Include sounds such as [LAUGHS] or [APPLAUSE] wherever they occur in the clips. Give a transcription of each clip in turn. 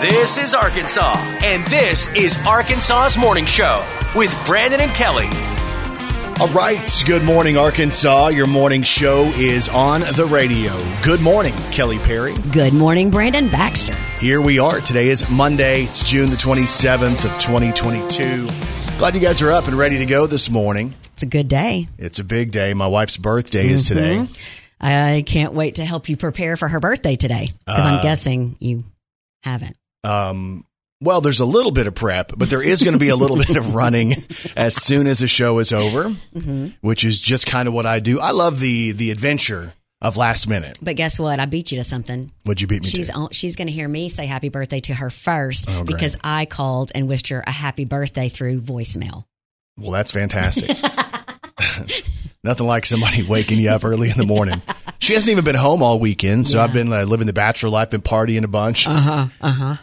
This is Arkansas, and this is Arkansas's Morning Show with Brandon and Kelly. All right. Good morning, Arkansas. Your morning show is on the radio. Good morning, Kelly Perry. Good morning, Brandon Baxter. Here we are. Today is Monday. It's June the 27th of 2022. Glad you guys are up and ready to go this morning. It's a good day. It's a big day. My wife's birthday is mm-hmm. today. I can't wait to help you prepare for her birthday today because I'm uh, guessing you haven't. Um, well, there's a little bit of prep, but there is going to be a little [LAUGHS] bit of running as soon as the show is over, which is just kind of what I do. I love the the adventure of last minute. But guess what? I beat you to something. Would you beat me She's to? she's going to hear me say happy birthday to her first Oh, because I called and wished her a happy birthday through voicemail. Well, that's fantastic. [LAUGHS] Nothing like somebody [LAUGHS] waking you up early in the morning. She hasn't even been home all weekend, so I've been uh, living the bachelor life, been partying a bunch. Uh huh. Uh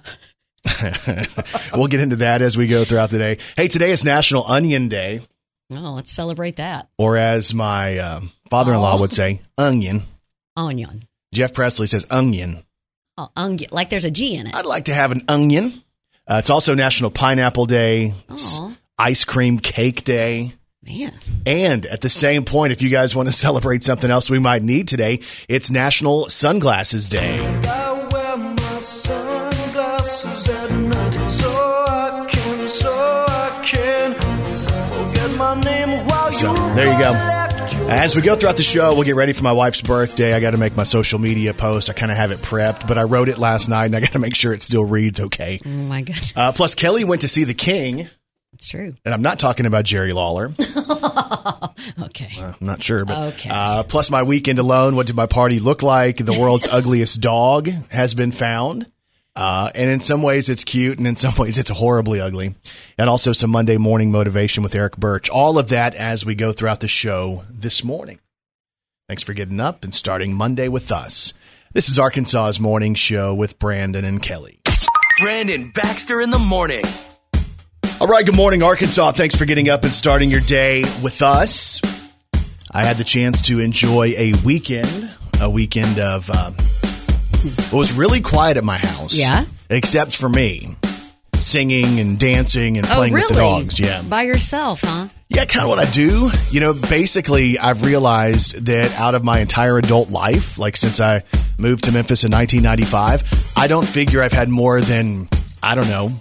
huh. [LAUGHS] we'll get into that as we go throughout the day. Hey, today is National Onion Day, Oh, let's celebrate that. or as my um, father-in-law would say, onion. Onion. Jeff Presley says onion. Oh, onion. Like there's a G in it. I'd like to have an onion. Uh, it's also National Pineapple Day, Oh, Ice Cream Cake Day. Man. And at the same point, if you guys want to celebrate something else we might need today, it's National Sunglasses Day. I wear my sunglasses at night so I can, so forget my name while So, you there you go. As we go throughout the show, we'll get ready for my wife's birthday. I got to make my social media post. I kind of have it prepped, but I wrote it last night and I got to make sure it still reads okay. Oh my goodness. Uh, plus, Kelly went to see The King, It's true. and I'm not talking about Jerry Lawler. [LAUGHS] Okay. I'm not sure, but Okay. uh, plus my weekend alone. What did my party look like? The world's [LAUGHS] ugliest dog has been found. Uh, and in some ways it's cute, and in some ways it's horribly ugly. And also some Monday morning motivation with Eric Birch. All of that as we go throughout the show this morning. Thanks for getting up and starting Monday with us. This is Arkansas's morning show with Brandon and Kelly. Brandon Baxter in the morning. All right, good morning, Arkansas. Thanks for getting up and starting your day with us. I had the chance to enjoy a weekend, a weekend of. Um, it was really quiet at my house. Yeah? except for me, singing and dancing and Oh, playing really? with the dogs. Yeah, By yourself, huh? yeah, kind of what I do. You know, basically, I've realized that out of my entire adult life, like since I moved to Memphis in 1995, I don't figure I've had more than, I don't know,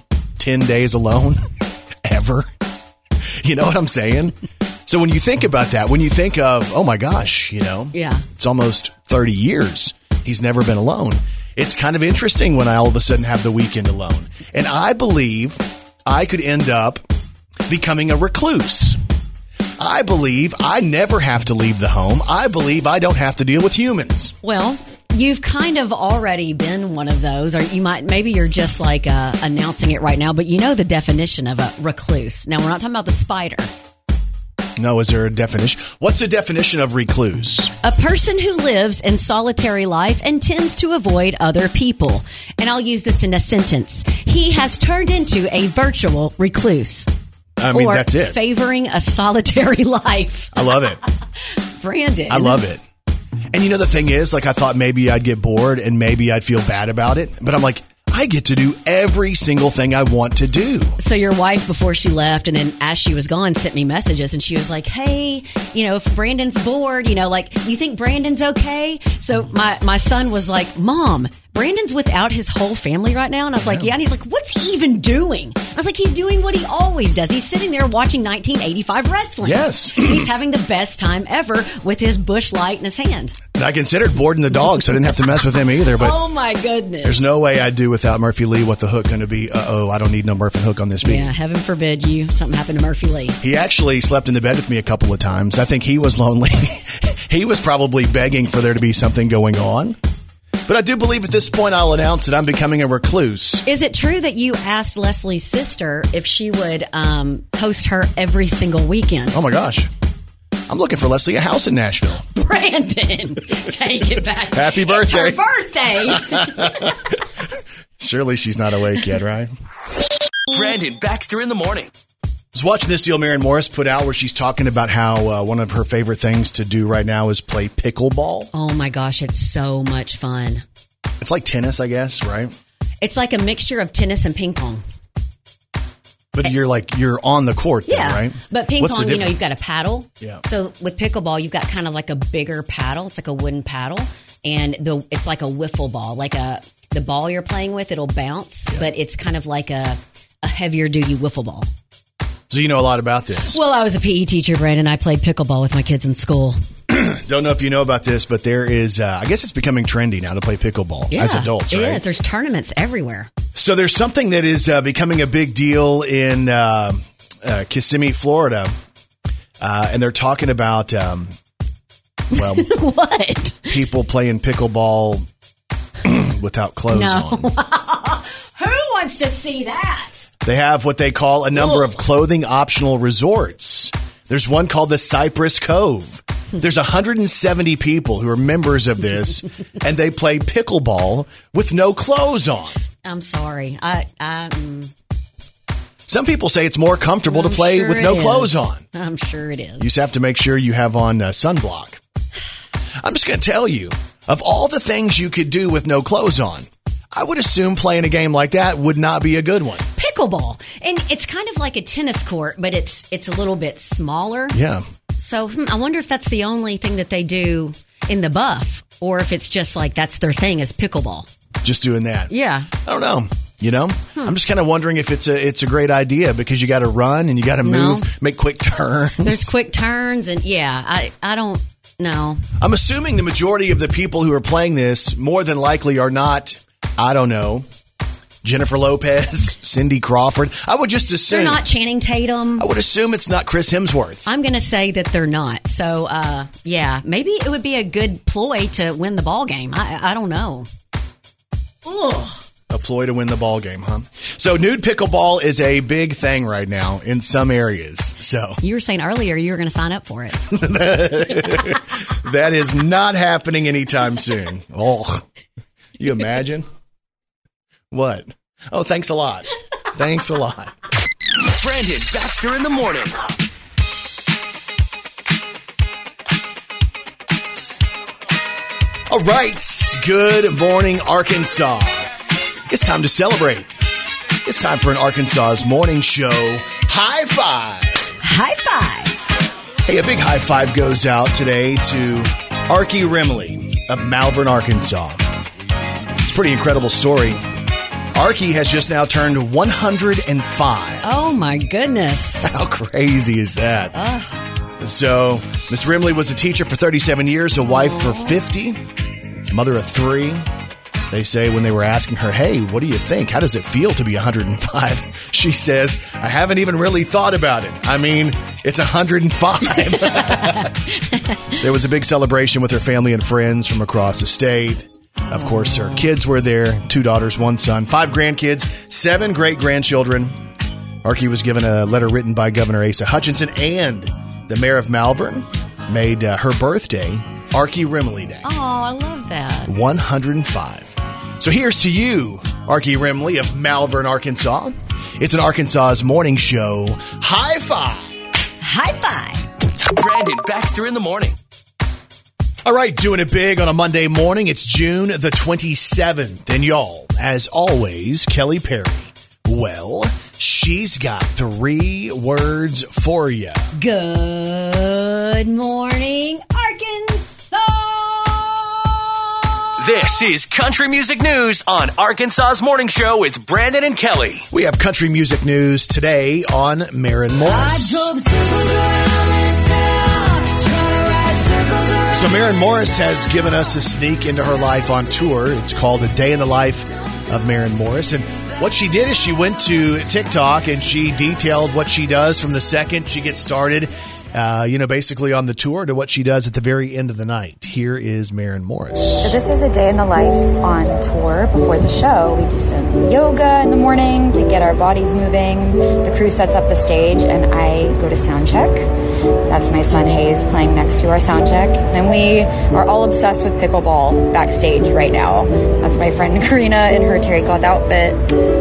10 days alone [LAUGHS] ever. You know what I'm saying? So when you think about that, when you think of, oh my gosh, you know, Yeah. it's almost 30 years. He's never been alone. It's kind of interesting when I all of a sudden have the weekend alone. And I believe I could end up becoming a recluse. I believe I never have to leave the home. I believe I don't have to deal with humans. Well, you've kind of already been one of those, or you might, maybe you're just like uh, announcing it right now, but you know the definition of a recluse. Now, we're not talking about the spider. No, is there a definition? What's the definition of recluse? A person who lives in solitary life and tends to avoid other people. And I'll use this in a sentence. He has turned into a virtual recluse. I mean, or that's it. favoring a solitary [LAUGHS] life. I love it. Brandon. I love it. And you know, the thing is, like, I thought maybe I'd get bored and maybe I'd feel bad about it. But I'm like, I get to do every single thing I want to do. So your wife, before she left, and then as she was gone, sent me messages, and she was like, "Hey, you know, if Brandon's bored, you know, like, you think Brandon's okay?" So my my son was like, "Mom, Brandon's without his whole family right now," and I was like, "Yeah," and he's like, "What's he even doing?" I was like, "He's doing what he always does. He's sitting there watching 1985 wrestling. Yes. [CLEARS THROAT] he's having the best time ever with his Busch Light in his hand. And I considered boarding the dog, so I didn't have to mess with him either. But [LAUGHS] oh my goodness." there's no way I'd do without Murphy Lee. What the hook going to be? Uh oh, I don't need no Murphy hook on this beat. yeah, heaven forbid you something happened to Murphy Lee. He actually slept in the bed with me a couple of times. I think he was lonely. [LAUGHS] he was probably begging for there to be something going on. But I do believe at this point I'll announce that I'm becoming a recluse. Is it true that you asked Leslie's sister if she would um, host her every single weekend? Oh my gosh. I'm looking for Leslie a house in Nashville. [LAUGHS] Brandon, take it back. Happy It's her birthday. birthday. [LAUGHS] Surely she's not awake yet, right? Brandon Baxter in the morning. I was watching this deal Maren Morris put out where she's talking about how uh, one of her favorite things to do right now is play pickleball. oh my gosh, it's so much fun. It's like tennis, I guess, right? It's like a mixture of tennis and ping pong. But you're like you're on the court, Yeah, right? but ping What's pong, you know, you've got a paddle. Yeah. So with pickleball, you've got kind of like a bigger paddle. It's like a wooden paddle, and the it's like a wiffle ball, like a the ball you're playing with. It'll bounce, but it's kind of like a a heavier duty wiffle ball. So you know a lot about this. Well, I was a PE teacher, Brandon. I played pickleball with my kids in school. [CLEARS THROAT] Don't know if you know about this, but there is, uh, I guess it's becoming trendy now to play pickleball as adults, right? There's tournaments everywhere. So there's something that is uh, becoming a big deal in uh, uh, Kissimmee, Florida, uh, and they're talking about, um, well, [LAUGHS] What? people playing pickleball [CLEARS THROAT] without clothes No. on. [LAUGHS] Who wants to see that? They have what they call a number of clothing optional resorts. There's one called the Cypress Cove. There's 170 people who are members of this, [LAUGHS] and they play pickleball with no clothes on. I'm sorry. I, I mm, Some people say it's more comfortable to I'm play sure with no is. clothes on. I'm sure it is. You just have to make sure you have on uh, sunblock. [SIGHS] I'm just going to tell you of all the things you could do with no clothes on, I would assume playing a game like that would not be a good one. pickleball, and it's kind of like a tennis court, but it's it's a little bit smaller. Yeah. So hmm, I wonder if that's the only thing that they do in the buff, or if it's just like that's their thing is pickleball. Just doing that. Yeah. I don't know. You know, I'm just kind of wondering if it's a it's a great idea because you got to run and you got to No. move, make quick turns. There's quick turns, and yeah, I I don't know. I'm assuming the majority of the people who are playing this more than likely are not. I don't know. Jennifer Lopez, [LAUGHS] Cindy Crawford. I would just assume They're not Channing Tatum. I would assume it's not Chris Hemsworth. I'm going to say that they're not. So, uh, yeah, maybe it would be a good ploy to win the ball game. I, I don't know. Ugh. A ploy to win the ball game, huh? So nude pickleball is a big thing right now in some areas. So You were saying earlier you were going to sign up for it. [LAUGHS] [LAUGHS] that is not happening anytime soon. Oh, you imagine? What? Oh, thanks a lot. [LAUGHS] Thanks a lot. Brandon Baxter in the morning. All right. Good morning, Arkansas. It's time to celebrate. It's time for an Arkansas's morning show high five. High five. Hey, a big high five goes out today to Arky Rimley of Malvern, Arkansas. It's a pretty incredible story. Arky has just now turned 105. Oh, my goodness. [LAUGHS] How crazy is that? So, Miss Rimley was a teacher for 37 years, a wife for 50, mother of three. They say when they were asking her, Hey, what do you think? How does it feel to be 105? [LAUGHS] She says, I haven't even really thought about it. I mean, it's 105. [LAUGHS] there was a big celebration with her family and friends from across the state. Of course, her kids were there two daughters, one son, five grandkids, seven great grandchildren. Arky was given a letter written by Governor Asa Hutchinson and the mayor of Malvern made uh, her birthday Arky Rimley Day. Oh, I love that. 105. So here's to you, Arky Rimley of Malvern, Arkansas. It's an Arkansas's morning show. High five! High five. Brandon Baxter in the morning. All right, doing it big on a Monday morning. It's June the 27th. And y'all, as always, Kelly Perry. Well, she's got three words for you. Good morning, Arkansas. This is Country Music News on Arkansas's Morning Show with Brandon and Kelly. We have country music news today on Maren Morris. So Maren Morris has given us a sneak into her life on tour. It's called A Day in the Life of Maren Morris. And what she did is she went to TikTok and she detailed what she does from the second she gets started, uh, you know, basically on the tour to what she does at the very end of the night. Here is Maren Morris. So this is a day in the life on tour before the show. We do some yoga in the morning to get our bodies moving. The crew sets up the stage and I go to sound check. That's my son Hayes playing next to our sound check. Then we are all obsessed with pickleball backstage right now. That's my friend [LAUGHS] Karina in her terry cloth outfit.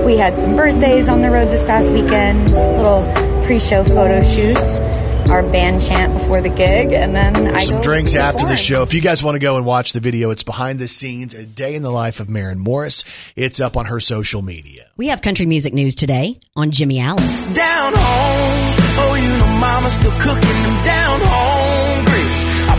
We had some birthdays on the road this past weekend, little pre-show photo shoot. Our band chant before the gig, and then I some go drinks after the show. If you guys want to go and watch the video, it's behind the scenes, a day in the life of Maren Morris. It's up on her social media. We have country music news today on Jimmy Allen. Down home, oh, you know mama's still cooking them down home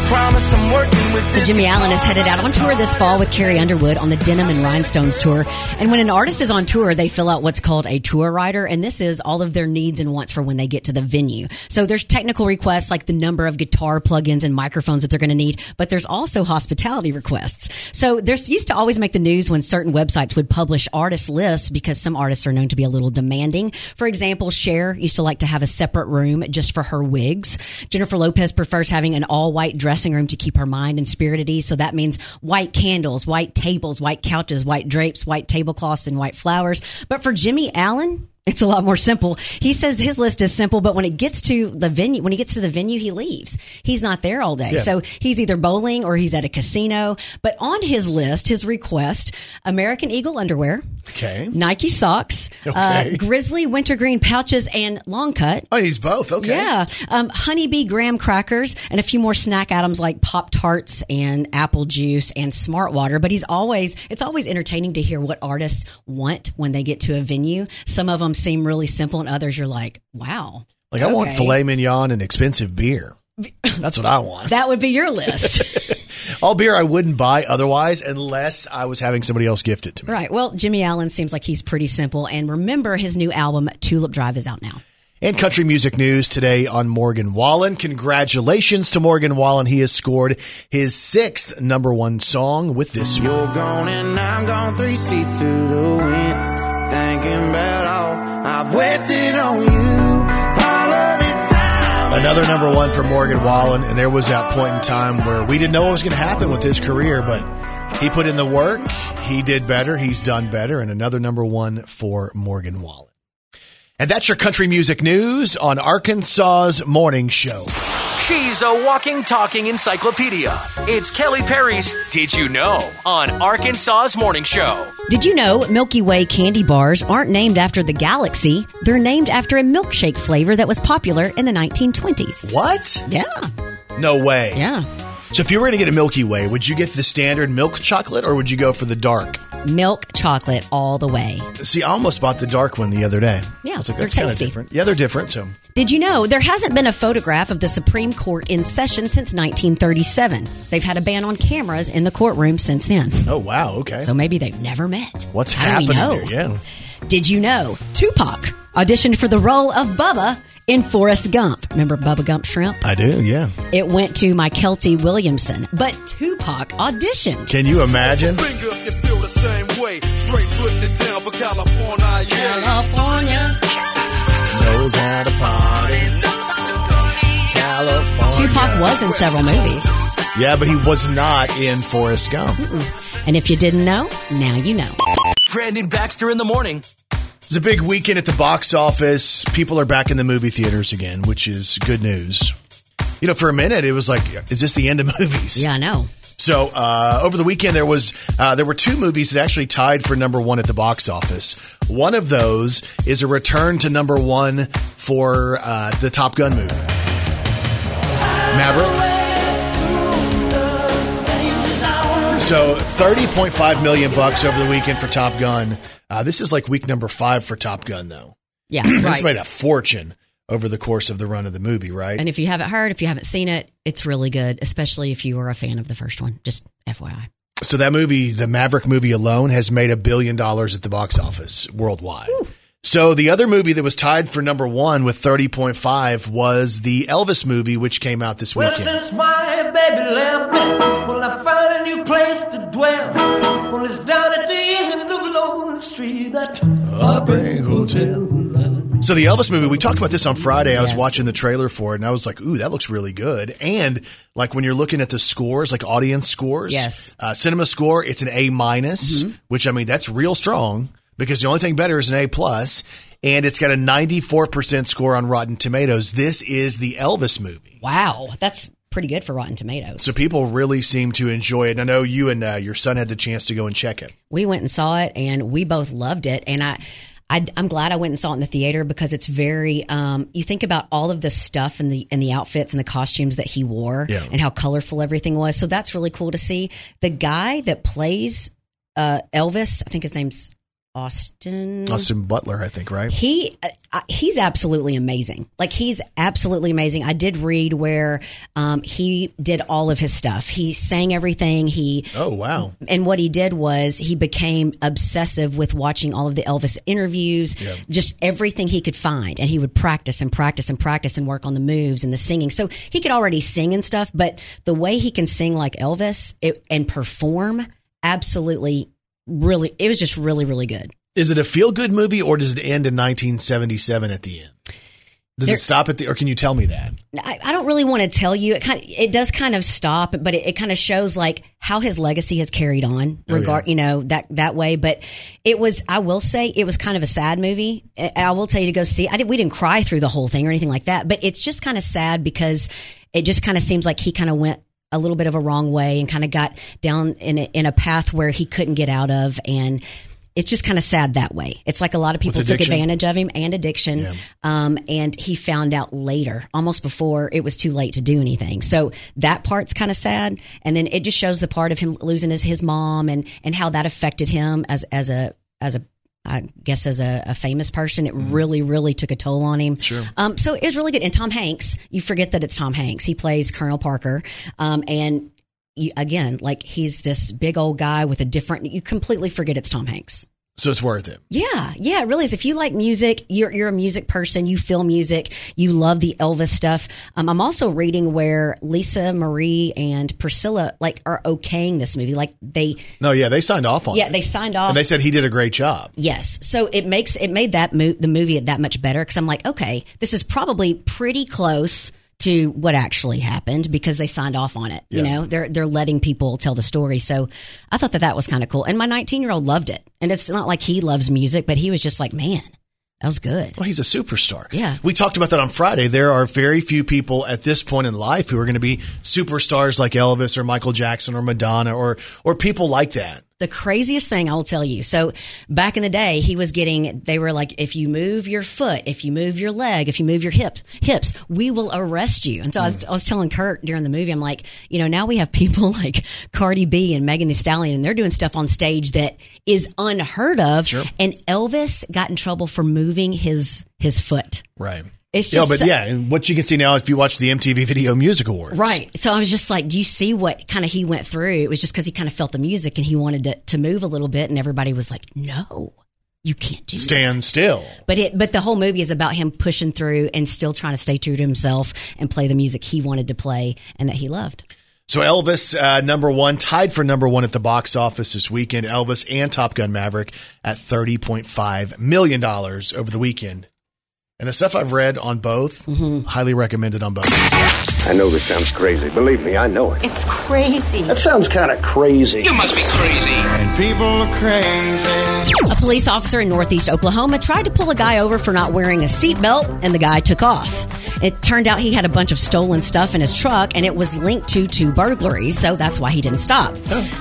So Jimmy Allen is headed out on tour this fall with Carrie Underwood on the Denim and Rhinestones tour. And when an artist is on tour, they fill out what's called a tour rider, and this is all of their needs and wants for when they get to the venue. So there's technical requests like the number of guitar plugins and microphones that they're going to need, but there's also hospitality requests. So there's used to always make the news when certain websites would publish artist lists because some artists are known to be a little demanding. For example, Cher used to like to have a separate room just for her wigs. Jennifer Lopez prefers having an all white dressing room to keep her mind and spirit at ease. So that means white candles, white tables, white couches, white drapes, white tablecloths, and white flowers. But for Jimmy Allen, it's a lot more simple. He says his list is simple, but when it gets to the venue, when he gets to the venue, he leaves. He's not there all day. Yeah. So he's either bowling or he's at a casino. But on his list, his request, American Eagle underwear, Okay. Nike socks, Okay. uh, Grizzly wintergreen pouches and long cut. Oh, he's both. Okay. Yeah, um, honeybee graham crackers and a few more snack items like pop tarts and apple juice and smart water. But he's always it's always entertaining to hear what artists want when they get to a venue. Some of them seem really simple, and others you're like, wow. Like, I want filet mignon and expensive beer. [LAUGHS] That's what I want. That would be your list, [LAUGHS] All beer I wouldn't buy otherwise unless I was having somebody else gift it to me. right? Well, Jimmy Allen seems like he's pretty simple. And remember, his new album Tulip Drive is out now. And country music news today on Morgan Wallen. Congratulations to Morgan Wallen. He has scored his sixth number one song with this one. You're gone and I'm gone three seats through the wind. Thinking about all I've wasted on you. Another number one for Morgan Wallen. And there was that point in time where we didn't know what was going to happen with his career, but he put in the work. He did better. He's done better. And another number one for Morgan Wallen. And that's your country music news on Arkansas's Morning Show. She's a walking, talking encyclopedia. It's Kelly Perry's Did You Know on Arkansas's Morning Show. Did you know Milky Way candy bars aren't named after the galaxy? They're named after a milkshake flavor that was popular in the 1920s. What? Yeah, No way. yeah. So if you were going to get a Milky Way, would you get the standard milk chocolate or would you go for the dark? Milk chocolate all the way. See, I almost bought the dark one the other day. Yeah, like, they're kind of tasty. different. Yeah, they're different. So Did you know there hasn't been a photograph of the Supreme Court in session since 1937? They've had a ban on cameras in the courtroom since then. Oh wow, okay. So maybe they've never met. What's How do we happening know? there? Yeah. Did you know Tupac auditioned for the role of Bubba in Forrest Gump? Remember Bubba Gump Shrimp? I do, yeah. It went to Mykelti Williamson, but Tupac auditioned. Can you imagine? Finger if you feel the same way. Straight putting it down for California. Yeah. California. Knows how to party. California. Tupac was in several movies. Yeah, but he was not in Forrest Gump. And if you didn't know, now you know. Brandon Baxter in the morning. It's a big weekend at the box office. People are back in the movie theaters again, which is good news. You know, for a minute it was like, is this the end of [LAUGHS] movies? Yeah, I know. So uh, over the weekend, there was uh, there were two movies that actually tied for number one at the box office. One of those is a return to number one for uh, the Top Gun movie, Maverick. So thirty point five million bucks over the weekend for Top Gun. Uh, this is like week number five for Top Gun, though. Yeah, [CLEARS THROAT] right. made a fortune over the course of the run of the movie, right? And if you haven't heard, if you haven't seen it, it's really good, especially if you were a fan of the first one. Just FYI. So that movie, the Maverick movie alone, has made a billion dollars at the box office worldwide. So the other movie that was tied for number one with 30.5 was the Elvis movie, which came out this Well, weekend. since my baby left me, well, I found a new place to dwell. Well, it's down at the end of Lonely Street, that Heartbreak Hotel. So the Elvis movie, we talked about this on Friday. I was Yes. watching the trailer for it and I was like, ooh, that looks really good. And like when you're looking at the scores, like audience scores, Yes. uh, cinema score, it's an A minus, which I mean, that's real strong because the only thing better is an A. And it's got a 94% score on Rotten Tomatoes. This is the Elvis movie. Wow, that's pretty good for Rotten Tomatoes. So people really seem to enjoy it. And I know you and uh, your son had the chance to go and check it. we went and saw it, and we both loved it. And I, I, am glad I went and saw it in the theater because it's very. Um, you think about all of the stuff and the and the outfits and the costumes that he wore Yeah. and how colorful everything was. So that's really cool to see. The guy that plays uh, Elvis, I think his name's Austin. Austin Butler, I think, right? He uh, he's absolutely amazing. Like he's absolutely amazing. I did read where um, he did all of his stuff. He sang everything. He Oh wow. and what he did was he became obsessive with watching all of the Elvis interviews, just everything he could find, and he would practice and practice and practice and work on the moves and the singing. So he could already sing and stuff, but the way he can sing like Elvis it, and perform, absolutely, really, it was just really, really good. Is it a feel good movie or does it end in 1977 at the end? Does There- it stop at the, or can you tell me that? I, I don't really want to tell you. It kind of, it does kind of stop, but it, it kind of shows like how his legacy has carried on, oh, regard you know that that way. But it was, I will say, it was kind of a sad movie. I I will tell you to go see. I did, we didn't cry through the whole thing or anything like that, but it's just kind of sad because it just kind of seems like he kind of went a little bit of a wrong way and kind of got down in a, in a path where he couldn't get out of and. It's just kind of sad that way. It's like a lot of people took advantage of him and addiction. Um, and he found out later, almost before it was too late to do anything. So that part's kind of sad. And then it just shows the part of him losing his, his mom and, and how that affected him as, as a, as a, I guess as a, a famous person, it really, really took a toll on him. Sure. Um, so it was really good. And Tom Hanks, you forget that it's Tom Hanks. He plays Colonel Parker. Um, and you, again, like he's this big old guy with a different, you completely forget it's Tom Hanks. So it's worth it. Yeah, yeah, it really is. If you like music, you're you're a music person. You feel music. You love the Elvis stuff. Um, I'm also reading where Lisa Marie and Priscilla like are okaying this movie. Like they, No, yeah, they signed off on yeah, it. they signed off. and they said he did a great job. Yes. So it makes it made that mo- the movie that much better because I'm like, okay, this is probably pretty close to what actually happened because they signed off on it. You Yeah. know, they're they're letting people tell the story. So I thought that that was kind of cool. And my 19 year old loved it. And it's not like he loves music, but he was just like, man, that was good. Well, he's a superstar. Yeah. We talked about that on Friday. There are very few people at this point in life who are going to be superstars like Elvis or Michael Jackson or Madonna or or people like that. The craziest thing I'll tell you. So back in the day, he was getting, they were like, if you move your foot, if you move your leg, if you move your hip, hips, we will arrest you. And so I, was, hmm. I was telling Kurt during the movie, I'm like, you know, now we have people [LAUGHS] like Cardi B and Megan Thee Stallion, and they're doing stuff on stage that is unheard of. And Elvis got in trouble for moving his, his foot. Right. It's Yeah, but yeah, and what you can see now if you watch the MTV Video Music Awards. Right. So I was just like, do you see what kind of he went through? It was just because he kind of felt the music and he wanted to, to move a little bit, and everybody was like, no, you can't do that. Stand still. But it, but the whole movie is about him pushing through and still trying to stay true to himself and play the music he wanted to play and that he loved. So Elvis, uh, number one, tied for number one at the box office this weekend. Elvis and Top Gun Maverick at thirty point five million dollars over the weekend. And the stuff I've read on both, mm-hmm. highly recommended on both. I know this sounds crazy. Believe me, I know it. It's crazy. That sounds kind of crazy. You must be crazy. And people are crazy. A police officer in Northeast Oklahoma tried to pull a guy over for not wearing a seatbelt, and the guy took off. It turned out he had a bunch of stolen stuff in his truck, and it was linked to two burglaries, so that's why he didn't stop.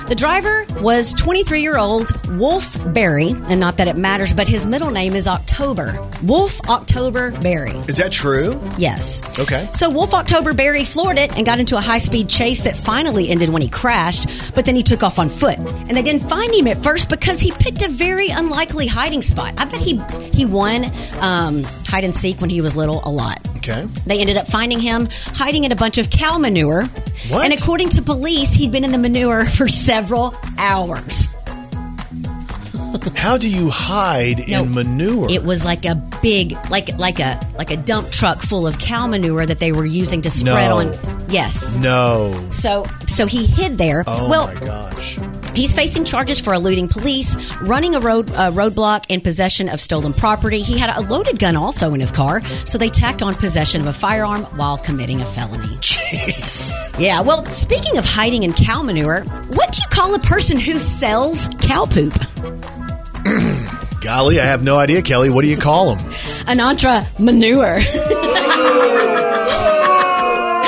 The driver was 23 year old Wolf Berry, and not that it matters, but his middle name is October. Wolf October Berry. Is that true? Yes. Okay. So Wolf October Berry floored it and got into a high speed chase that finally ended when he crashed, but then he took off on foot. And they didn't find him at first because he picked a very unlikely hiding spot. I bet he he won um, hide and seek when he was little a lot. Okay. They ended up finding him hiding in a bunch of cow manure. What? And according to police, he'd been in the manure [LAUGHS] for several hours. How do you hide No, in manure? It was like a big, like like a like a dump truck full of cow manure that they were using to spread No. on. Yes. no. So so he hid there. Oh well, my gosh. He's facing charges for eluding police, running a road uh, roadblock, and possession of stolen property. He had a loaded gun also in his car, so they tacked on possession of a firearm while committing a felony. Jeez. Yeah. Well, speaking of hiding in cow manure, what do you call a person who sells cow poop? [CLEARS THROAT] Golly, I have no idea, Kelly. What do you call them? An manure. [LAUGHS]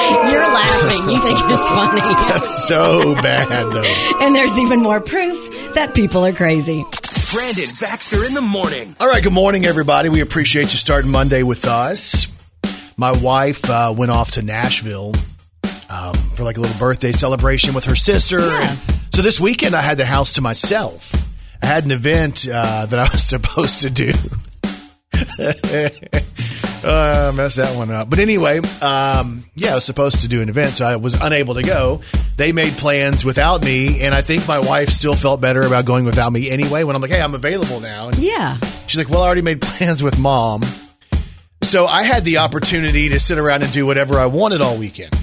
[LAUGHS] You're laughing. You think it's funny. [LAUGHS] That's so bad, though. And there's even more proof that people are crazy. Brandon Baxter in the morning. All right, good morning, everybody. We appreciate you starting Monday with us. My wife uh, went off to Nashville um, for like a little birthday celebration with her sister. Yeah. So this weekend, I had the house to myself. I had an event uh, that I was [LAUGHS] supposed to do. Uh, messed that one up. But anyway, um, yeah, I was supposed to do an event, so I was unable to go. They made plans without me, and I think my wife still felt better about going without me anyway. When I'm like, "Hey, I'm available now," and Yeah. She's like, Well, I already made [LAUGHS] plans with mom. So I had the opportunity to sit around and do whatever I wanted all weekend,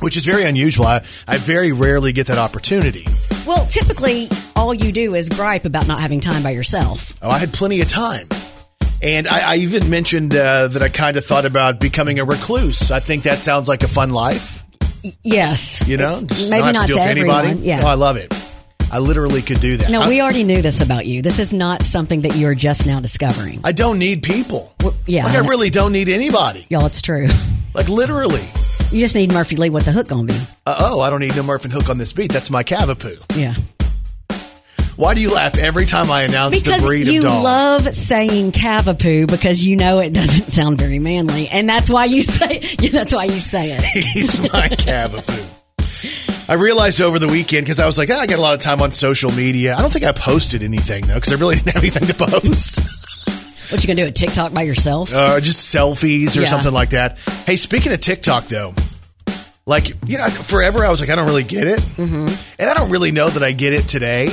which is very unusual. I, I very rarely get that opportunity. Well, typically, all you do is gripe about not having time by yourself. Oh, I had plenty of time. And I, I even mentioned uh, that I kind of thought about becoming a recluse. I think that sounds like a fun life, Yes. you know? Maybe have not to to, deal with anybody. Yeah. Oh, I love it. I literally could do that. no, I, we already knew this about you. This is not something that you're just now discovering. I don't need people. yeah. Like, I really don't need anybody. Y'all, it's true. [LAUGHS] Like, literally. You just need Murphy Lee. What the hook gonna be? Uh, oh, I don't need no Murphy Hook on this beat. That's my Cavapoo. Yeah. Why do you laugh every time I announce Because the breed of dog? You love saying cavapoo because you know it doesn't sound very manly, and that's why you say. [LAUGHS] That's why you say it. [LAUGHS] He's my Cavapoo. I realized over the weekend because I was like, ah, I got a lot of time on social media. I don't think I posted anything though because I really [LAUGHS] didn't have anything to post. What you gonna do? A TikTok by yourself? uh, just selfies or Yeah. something like that. Hey, speaking of TikTok though, like you know, forever I was like, I don't really get it, mm-hmm. and I don't really know that I get it today.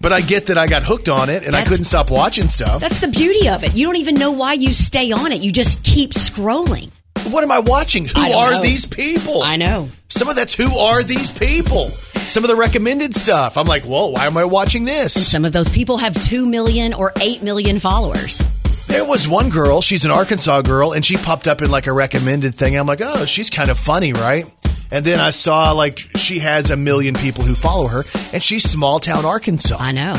But I get that I got hooked on it and I couldn't stop watching stuff. That's the beauty of it. You don't even know why you stay on it. You just keep scrolling. What am I watching? Who I are know. these people? I know. Some of that's who are these people? Some of the recommended stuff. I'm like, whoa, why am I watching this? Some of those people have two million or eight million followers. There was one girl, she's an Arkansas girl, and she popped up in like a recommended thing. I'm like, oh, she's kind of funny, right? And then I saw like she has a million people who follow her, and she's small town Arkansas. I know.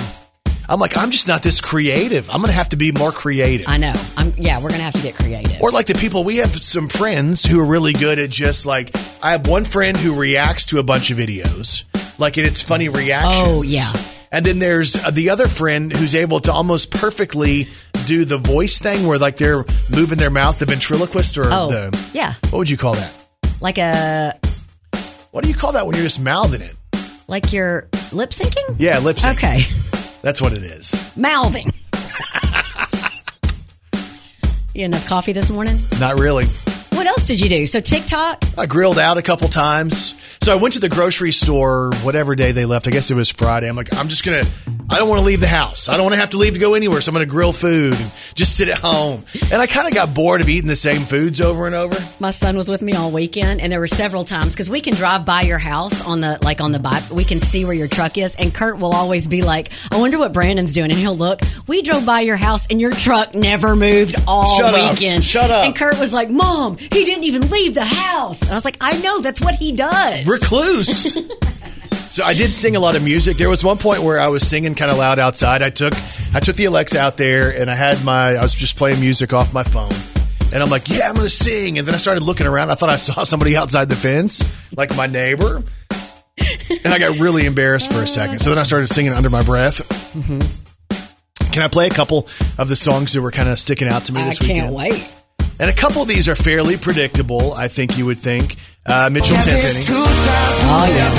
I'm like, I'm just not this creative. I'm gonna have to be more creative. I know. I'm, yeah, we're gonna have to get creative. Or like the people we have some friends who are really good at just like I have one friend who reacts to a bunch of videos, like and it's funny reactions. Oh, yeah. And then there's uh, the other friend who's able to almost perfectly do the voice thing where like they're moving their mouth, the ventriloquist or oh, the yeah, what would you call that? like a What do you call that when you're just mouthing it? like you're lip syncing. Yeah, lip sync. Okay, That's what it is. mouthing. [LAUGHS] you had enough coffee this morning? Not really. What else did you do? So TikTok. I grilled out a couple times. So I went to the grocery store whatever day they left. I guess it was Friday. I'm like, I'm just gonna. I don't want to leave the house. I don't want to have to leave to go anywhere. So I'm gonna grill food and just sit at home. And I kind of got bored of eating the same foods over and over. My son was with me all weekend, and there were several times because we can drive by your house on the like on the by, we can see where your truck is, and Kurt will always be like, "I wonder what Brandon's doing," and he'll look. We drove by your house, and your truck never moved all Shut up. weekend. Shut up. And Kurt was like, "Mom, he didn't even leave the house." And I was like, "I know, that's what he does." Recluse. [LAUGHS] so I did sing a lot of music. There was one point where I was singing kind of loud outside. I took I took the Alexa out there and I had my I was just playing music off my phone. And I'm like, yeah, I'm going to sing. And then I started looking around. I thought I saw [LAUGHS] somebody outside the fence, like my neighbor. And I got really embarrassed for a second. So then I started singing under my breath. Mm-hmm. Can I play a couple of the songs that were kind of sticking out to me I this weekend? can't wait. And a couple of these are fairly predictable, I think you would think. Uh, Mitchell Tenpenny. Oh yeah.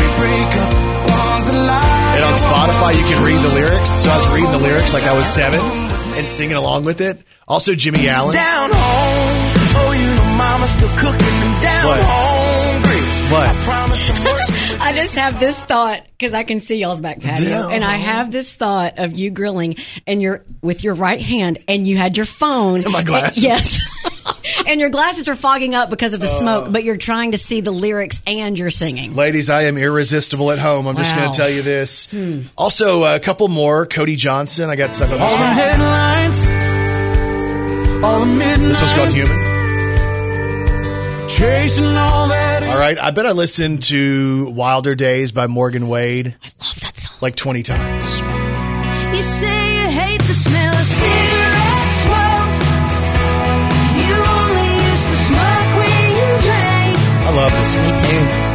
And on Spotify, you can read the lyrics. So I was reading the lyrics like I was seven and singing along with it. Also, Jimmy Allen. Down home. Oh, you know mama's still cooking down What? home grits. What? I promise I'm working. I just have this thought because I can see y'all's back patio, Down. and I have this thought of you grilling and you're with your right hand, and you had your phone. And my glasses. yes. [LAUGHS] and your glasses are fogging up because of the smoke, but you're trying to see the lyrics and you're singing. Ladies, I am irresistible at home. I'm just going to tell you this. Also, uh, a couple more. Cody Johnson. I got stuck on this All the headlines. All the midnight. This one's called Human. Chasing all that. All right. I bet I listened to Wilder Days by Morgan Wade I love that song. like 20 times. You say you hate the smell of cigarette smoke. You only used to smoke when you drank. I love this one. Me too.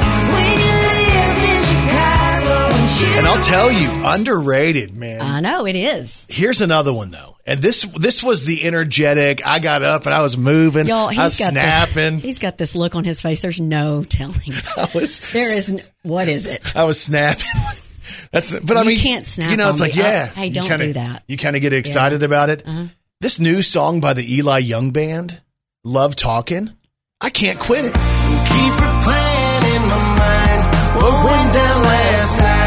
And I'll tell you, underrated, man. I know it is. Here's another one though, and this this was the energetic. I got up and I was moving. Y'all, I he's was got snapping. This, he's got this look on his face. There's no telling. [LAUGHS] I was There is. n- What is it? I was snapping. [LAUGHS] That's but I You mean can't snap You know, on it's like me. Yeah. hey, you don't kinda- do that. You kind of get excited about it. Uh-huh. This new song by the Eli Young Band, "Love Talking," I can't quit it. Keep replaying in my mind what went down last night.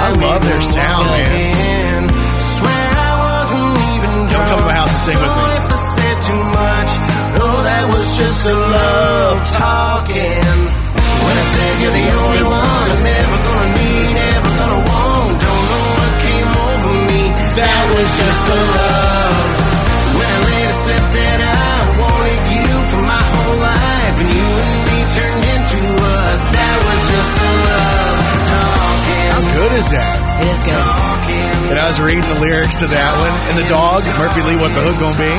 I love their sound, man. man. Swear I wasn't even Don't come to my house and sing with me. if I said too much, oh, that was just a love talking. When I said you're the only one I'm ever gonna need, ever gonna want, don't know what came over me. That was just a love. When I later said that I wanted you for my whole life, and you and me turned into us. That was just a love good is that? It is good. And I was reading the lyrics to that one, and the dog Murphy Lee, what the hook gonna be?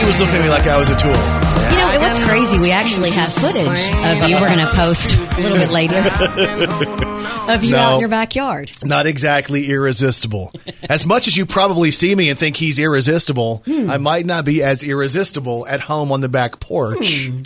He was looking at me like I was a tool. You know, what's crazy? We actually have footage of you. We're going to post a little bit later [LAUGHS] of you No. out in your backyard. Not exactly irresistible. As much as you probably see me and think he's irresistible, Hmm. I might not be as irresistible at home on the back porch. Hmm.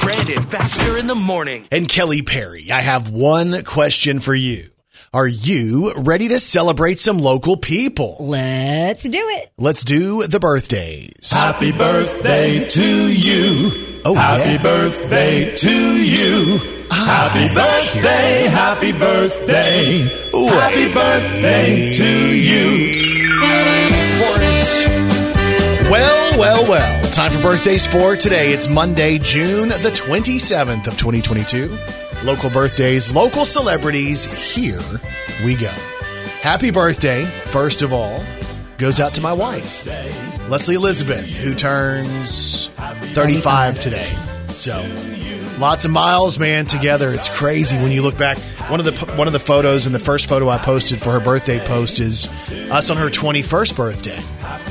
Brandon Baxter in the morning. And Kelly Perry, I have one question for you. Are you ready to celebrate some local people? Let's do it. Let's do the birthdays. Happy birthday to you. Oh, Happy yeah. birthday to you. Happy birthday, happy birthday. Happy birthday to you. Ah, well, well, well. Time for birthdays for today. It's Monday, June the 27th of 2022. Local birthdays, local celebrities. Here we go. Happy birthday, first of all, goes out to my wife, Leslie Elizabeth, who turns 35 today. So, lots of miles, man, together. It's crazy when you look back. One of the one of the photos and the first photo I posted for her birthday post is us on her 21st birthday.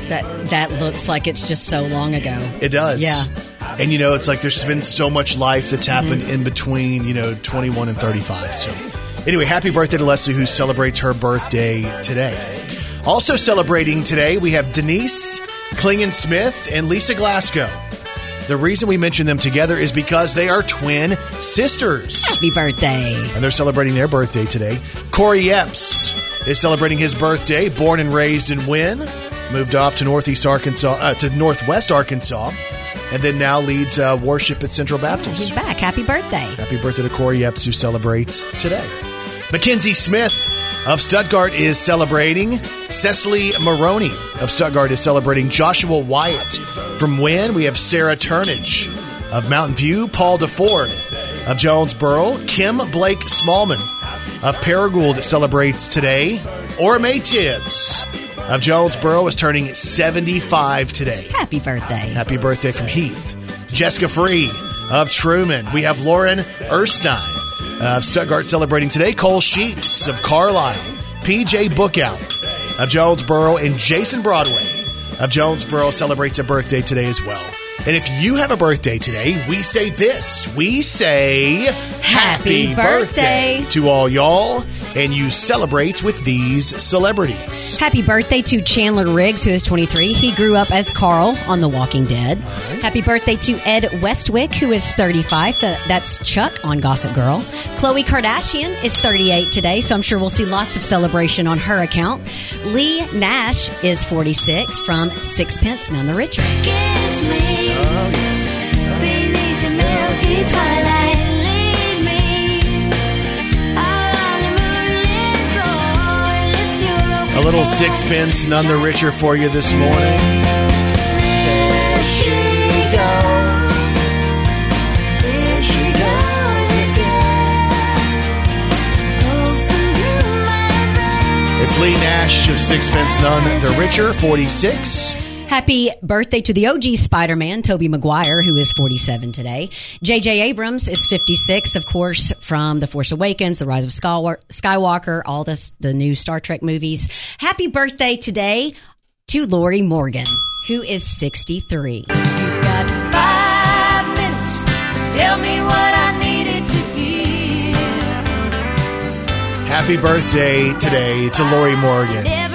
That that looks like it's just so long ago. It does. Yeah. And you know, it's like there's been so much life that's happened in between, you know, 21 and 35. So, anyway, happy birthday to Leslie, who celebrates her birthday today. Also celebrating today, we have Denise Klingon Smith and Lisa Glasgow. The reason we mention them together is because they are twin sisters. Happy birthday. And they're celebrating their birthday today. Corey Epps is celebrating his birthday, born and raised in Wynne, moved off to Northeast Arkansas, uh, to Northwest Arkansas, and then now leads uh, worship at Central Baptist. He's back. Happy birthday. Happy birthday to Corey Epps, who celebrates today. Mackenzie Smith of Stuttgart is celebrating. Cecily Maroney of Stuttgart is celebrating. Joshua Wyatt from Wynne. We have Sarah Turnage of Mountain View. Paul DeFord of Jonesboro. Kim Blake Smallman of Paragould celebrates today. Orme Tibbs of Jonesboro is turning 75 today. Happy birthday. Happy birthday from Heath. Jessica Free of Trumann. We have Lauren Erstein of Stuttgart celebrating today. Cole Sheets of Carlisle. PJ Bookout of Jonesboro. And Jason Broadway of Jonesboro celebrates a birthday today as well. And if you have a birthday today, we say this. We say Happy birthday. to all y'all. And you celebrate with these celebrities. Happy birthday to Chandler Riggs, who is 23. He grew up as Carl on The Walking Dead. Happy birthday to Ed Westwick, who is 35. That's Chuck on Gossip Girl. Khloe Kardashian is 38 today, so I'm sure we'll see lots of celebration on her account. Leigh Nash is 46 from Sixpence, None the Richer. Kiss me oh, beneath the milky twilight. A little sixpence, none the richer for you this morning. There she goes. There she goes again. Pulsing through my veins. It's Leigh Nash of Sixpence None the Richer, 46. Happy birthday to the OG Spider Man, Tobey Maguire, who is 47 today. J.J. Abrams is 56, of course, from The Force Awakens, The Rise of Skywalker, Skywalker all this, the new Star Trek movies. Happy birthday today to Lorrie Morgan, who is 63. You've got five minutes tell me what I needed to hear. Happy birthday today to Lorrie Morgan.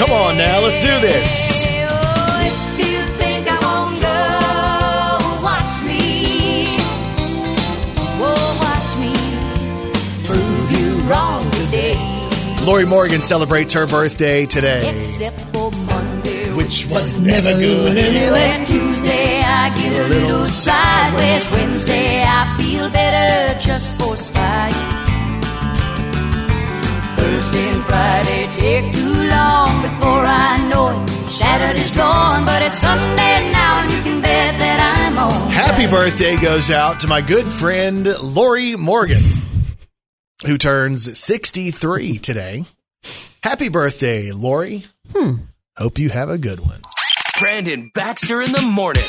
Come on now, let's do this. Lorrie Morgan celebrates her birthday today, Except for Monday, which was never good. Anyway, Tuesday I get a little sideways. Wednesday I feel better just for spite. Thursday and Friday take too long before I know it. Saturday's gone, but it's Sunday now, and you can bet that I'm on. Happy birthday goes out to my good friend Lorrie Morgan, who turns 63 today. Happy birthday, Lorrie. Hmm. Hope you have a good one. Brandon Baxter in the morning.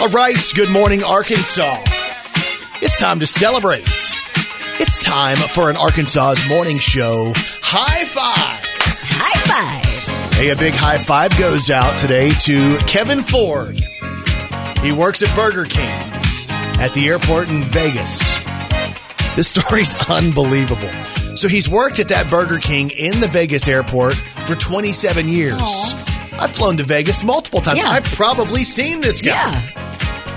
All right, good morning, Arkansas. It's time to celebrate. It's time for an Arkansas's morning show. High five! High five. Hey, a big high five goes out today to Kevin Ford. He works at Burger King at the airport in Vegas. This story's [LAUGHS] unbelievable. So he's worked at that Burger King in the Vegas airport for 27 years. I've flown to Vegas multiple times. Yeah. I've probably seen this guy. Yeah.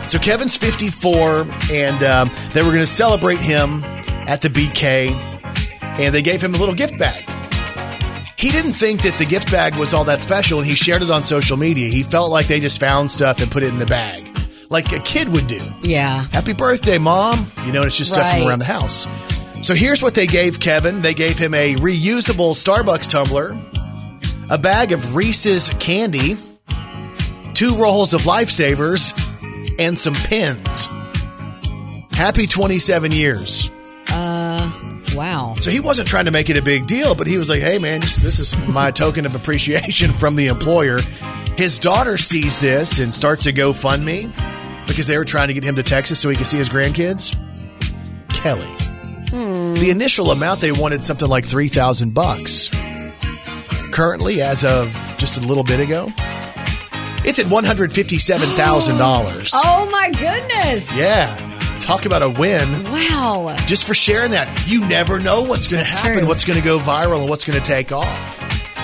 So Kevin's 54, and um, they were going to celebrate him at the BK, and they gave him a little gift bag. He didn't think that the gift bag was all that special, and he shared it on social media. He felt like they just found stuff and put it in the bag, like a kid would do. Yeah. Happy birthday, mom! You know, it's just stuff from Right. around the house. So here's what they gave Kevin. They gave him a reusable Starbucks tumbler, a bag of Reese's candy, two rolls of Lifesavers, and some pins. Happy 27 years. Uh, wow. So he wasn't trying to make it a big deal, but he was like, hey, man, just, this is my [LAUGHS] token of appreciation from the employer. His daughter sees this and starts a GoFundMe because they were trying to get him to Texas so he could see his grandkids. Kelly. The initial amount they wanted something like 3000 bucks. Currently, as of just a little bit ago, it's at $157,000. Oh my goodness. Yeah. Talk about a win Wow. just for sharing that. You never know what's going to happen, true. what's going to go viral, and what's going to take off.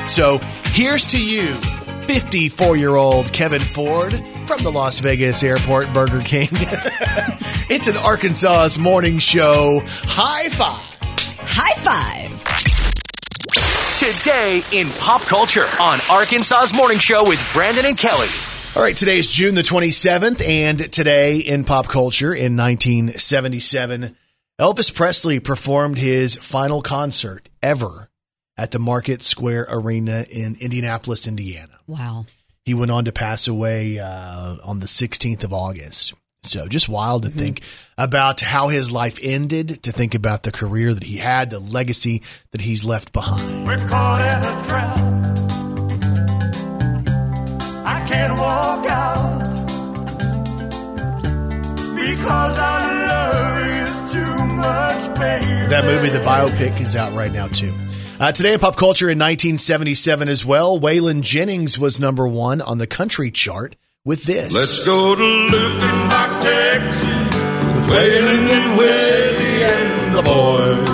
So here's to you, 54 year old Kevin Ford from the Las Vegas Airport Burger King. [LAUGHS] it's an Arkansas's morning show. High five. High five. Today in pop culture on Arkansas's morning show with Brandon and Kelly. All right, today is June the 27th, and today in pop culture in 1977, Elvis Presley performed his final concert ever at the Market Square Arena in Indianapolis, Indiana. Wow. He went on to pass away uh, on the 16th of August. So just wild to think about how his life ended, to think about the career that he had, the legacy that he's left behind. We're caught in a trap. I can't walk out because I love you too much, baby. That movie, the biopic, is out right now too. Uh, today in pop culture in 1977 as well, Waylon Jennings was number one on the country chart with this. Let's go to Luckenbach, Texas, with Waylon and Willie and the boys.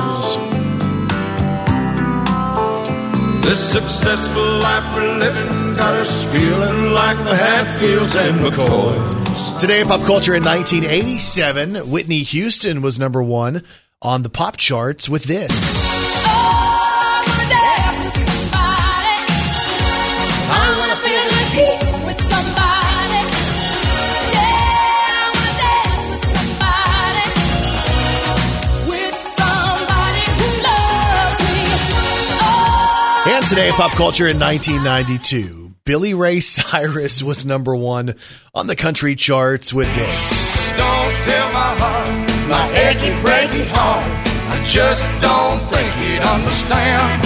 This successful life we're living got us feeling like the Hatfields and McCoys. Today in pop culture in 1987, Whitney Houston was number one on the pop charts with this. And today in pop culture in 1992, Billy Ray Cyrus was number one on the country charts with this. Don't tell my heart, my achy breaky heart. I just don't think he'd understand.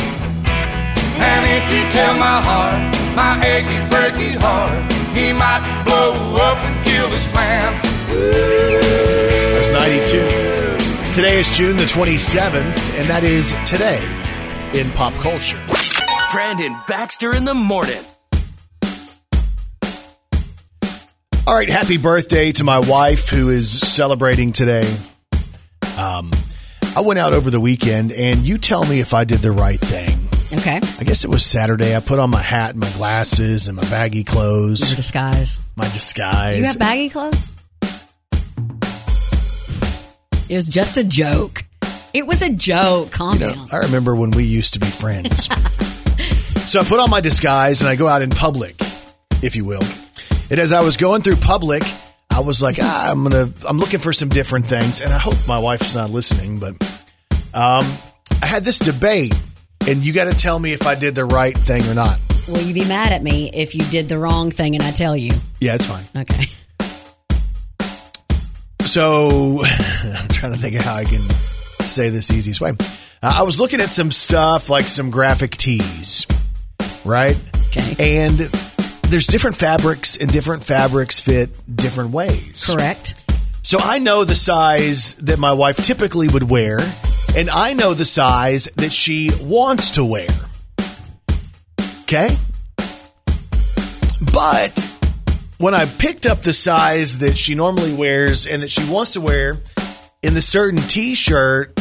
And if you tell my heart, my achy breaky heart, he might blow up and kill this man. That's 92. Today is June the 27th, and that is today in pop culture. Brandon Baxter in the morning. All right, happy birthday to my wife who is celebrating today. Um, I went out over the weekend, and you tell me if I did the right thing. Okay. I guess it was Saturday. I put on my hat and my glasses and my baggy clothes. Your disguise. my disguise. You have baggy clothes? It was just a joke. It was a joke. Calm You know, down. I remember when we used to be friends. [LAUGHS] so I put on my disguise and I go out in public, if you will. And as I was going through public, I was like, ah, I'm gonna, I'm looking for some different things, and I hope my wife's not listening, but um, I had this debate, and you got to tell me if I did the right thing or not. Will you be mad at me if you did the wrong thing and I tell you? Yeah, it's fine. Okay. So [SIGHS] I'm trying to think of how I can say this the easiest way. Uh, I was looking at some stuff like some graphic tees, right? Okay. And there's different fabrics, and different fabrics fit different ways. Correct. So I know the size that my wife typically would wear, and I know the size that she wants to wear. Okay? But when I picked up the size that she normally wears and that she wants to wear in the certain t shirt, [LAUGHS]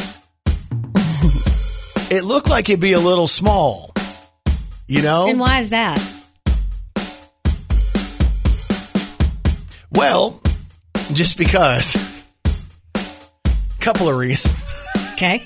it looked like it'd be a little small. You know? And why is that? Well, just because. A Couple of reasons. Okay.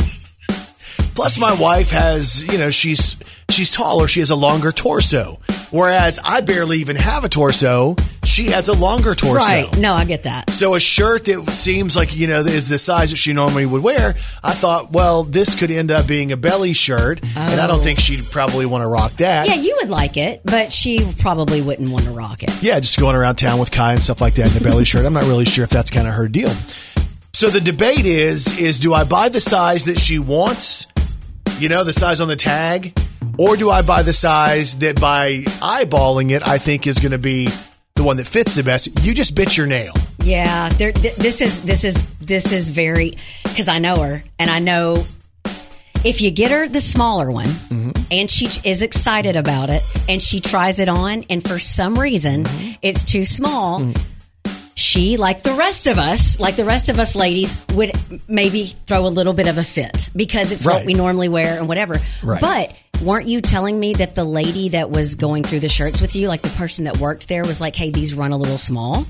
Plus, my wife has, you know, she's she's taller. She has a longer torso, whereas I barely even have a torso. She has a longer torso. Right. No, I get that. So a shirt that seems like you know is the size that she normally would wear, I thought, well, this could end up being a belly shirt, and I don't Oh. think she'd probably want to rock that. Yeah, you would like it, but she probably wouldn't want to rock it. Yeah, just going around town with Kai and stuff like that in a belly shirt. I'm not really sure if that's kind of her deal. So the debate is is do I buy the size that she wants, you know, the size on the tag, or do I buy the size that by eyeballing it I think is going to be the one that fits the best? You just bit your nail. Yeah, there, th- this is this is this is very because I know her and I know if you get her the smaller one mm-hmm. and she is excited about it and she tries it on and for some reason mm-hmm. it's too small. Mm-hmm. She, like the rest of us, like the rest of us ladies, would maybe throw a little bit of a fit because it's what we normally wear and whatever. Right. But weren't you telling me that the lady that was going through the shirts with you, like the person that worked there, was like, "Hey, these run a little small."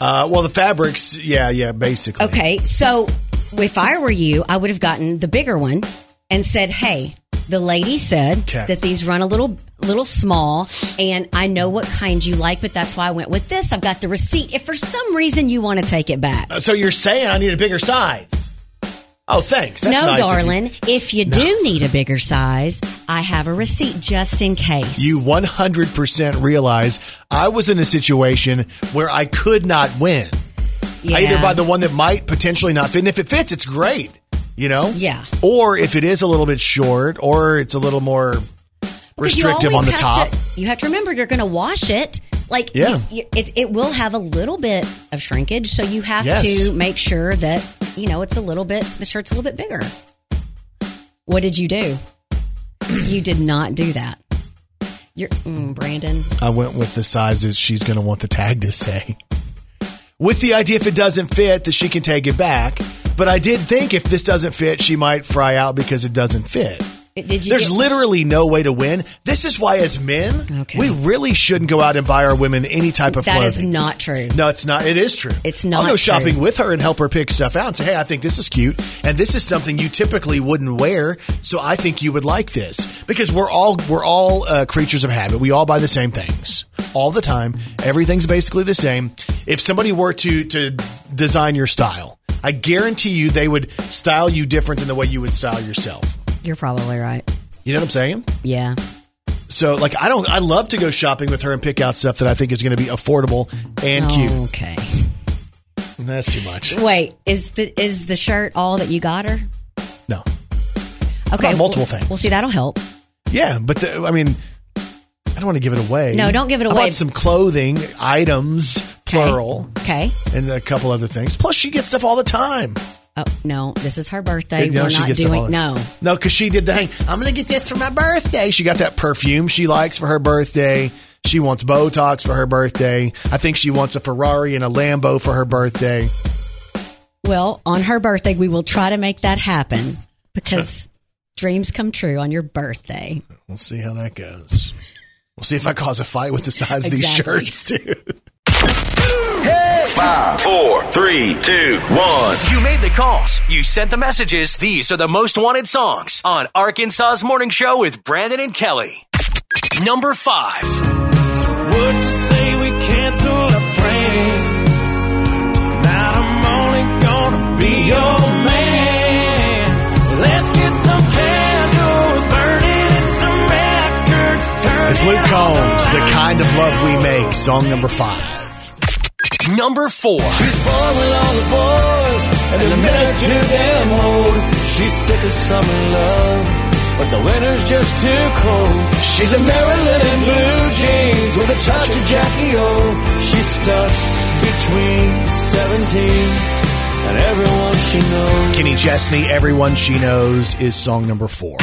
Uh, well, the fabrics, yeah, yeah, basically. Okay, so if I were you, I would have gotten the bigger one and said, "Hey, the lady said Okay. that these run a little little small and I know what kind you like, but that's why I went with this. I've got the receipt. If for some reason you want to take it back." Uh, So you're saying I need a bigger size? Oh, thanks. That's no, nice of you. darling. If you do need a bigger size, I have a receipt just in case. You 100% realize I was in a situation where I could not win. yeah. Either buy the one that might potentially not fit, and if it fits, it's great. You know, Yeah. Or if it is a little bit short, or it's a little more Because restrictive on the top. to- you have to remember you're going to wash it. Like, Yeah. you- you- it, it will have a little bit of shrinkage, so you have Yes. to make sure that you know it's a little bit. The shirt's a little bit bigger. What did you do? you did not do that. You're mm, Brandon. I went with the size that she's going to want the tag to say. With the idea if it doesn't fit that she can take it back, but I did think if this doesn't fit, she might fry out because it doesn't fit. Did you? There's get- literally no way to win. This is why, as men, Okay. we really shouldn't go out and buy our women any type of That clothing. is not true. No, it's not. It is true. It's not. I'll go shopping true. with her and help her pick stuff out and say, hey, I think this is cute. And this is something you typically wouldn't wear. So I think you would like this. Because we're all, we're all uh, creatures of habit. We all buy the same things all the time. Everything's basically the same. If somebody were to, to design your style, I guarantee you they would style you different than the way you would style yourself. You're probably right. You know what I'm saying? Yeah. So, like, I don't, I love to go shopping with her and pick out stuff that I think is going to be affordable and cute. Okay. That's too much. Wait, is the is the shirt all that you got her? No. Okay, multiple well, things? Well, see, that'll help. Yeah, but the, I mean, I don't want to give it away. No, don't give it I away. bought some clothing items, plural, Okay. and a couple other things. Plus, she gets stuff all the time. Oh no, this is her birthday. No, We're not doing no. No, because she did the thing. I'm going to get this for my birthday. She got that perfume she likes for her birthday. She wants Botox for her birthday. I think she wants a Ferrari and a Lambo for her birthday. Well, on her birthday, we will try to make that happen because dreams come true on your birthday. We'll see how that goes. We'll see if I cause a fight with the size of these Exactly. shirts, [LAUGHS] too. Five, four, three, two, one. You made the calls. You sent the messages. These are the most wanted songs on Arkansas's Morning Show with Brandon and Kelly. Number five. Would you say It's Luke the Combs, The. Kind of Love We Make, song number five. Number four. She's born with all the boys and the minute too damn old. She's sick of summer love, but the winter's just too cold. She's a Marilyn in blue jeans with a touch of Jackie O. She's stuck between 17 and everyone she knows. Kenny Chesney, Everyone She Knows, is song number four.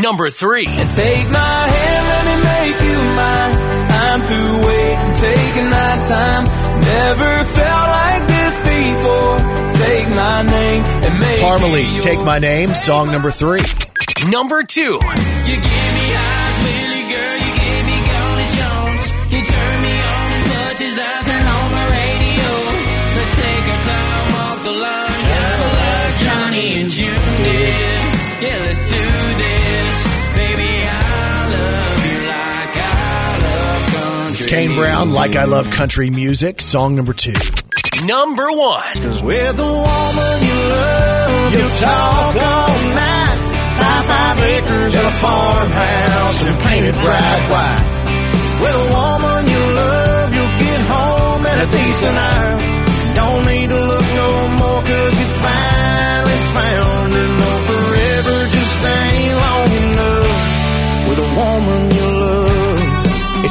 Number three. And take my hand, let me make you mine. I'm through waiting, taking my time. Never felt like this before. Take my name and make Parmalee. Take My Name, song number three. Number two. Country. Brown, Like I Love Country Music, song number two. Number one. Cause with the woman you love, you'll talk all night. Buy five acres and a farmhouse and paint it bright white. With a woman you love, you'll get home at a decent hour. Don't need to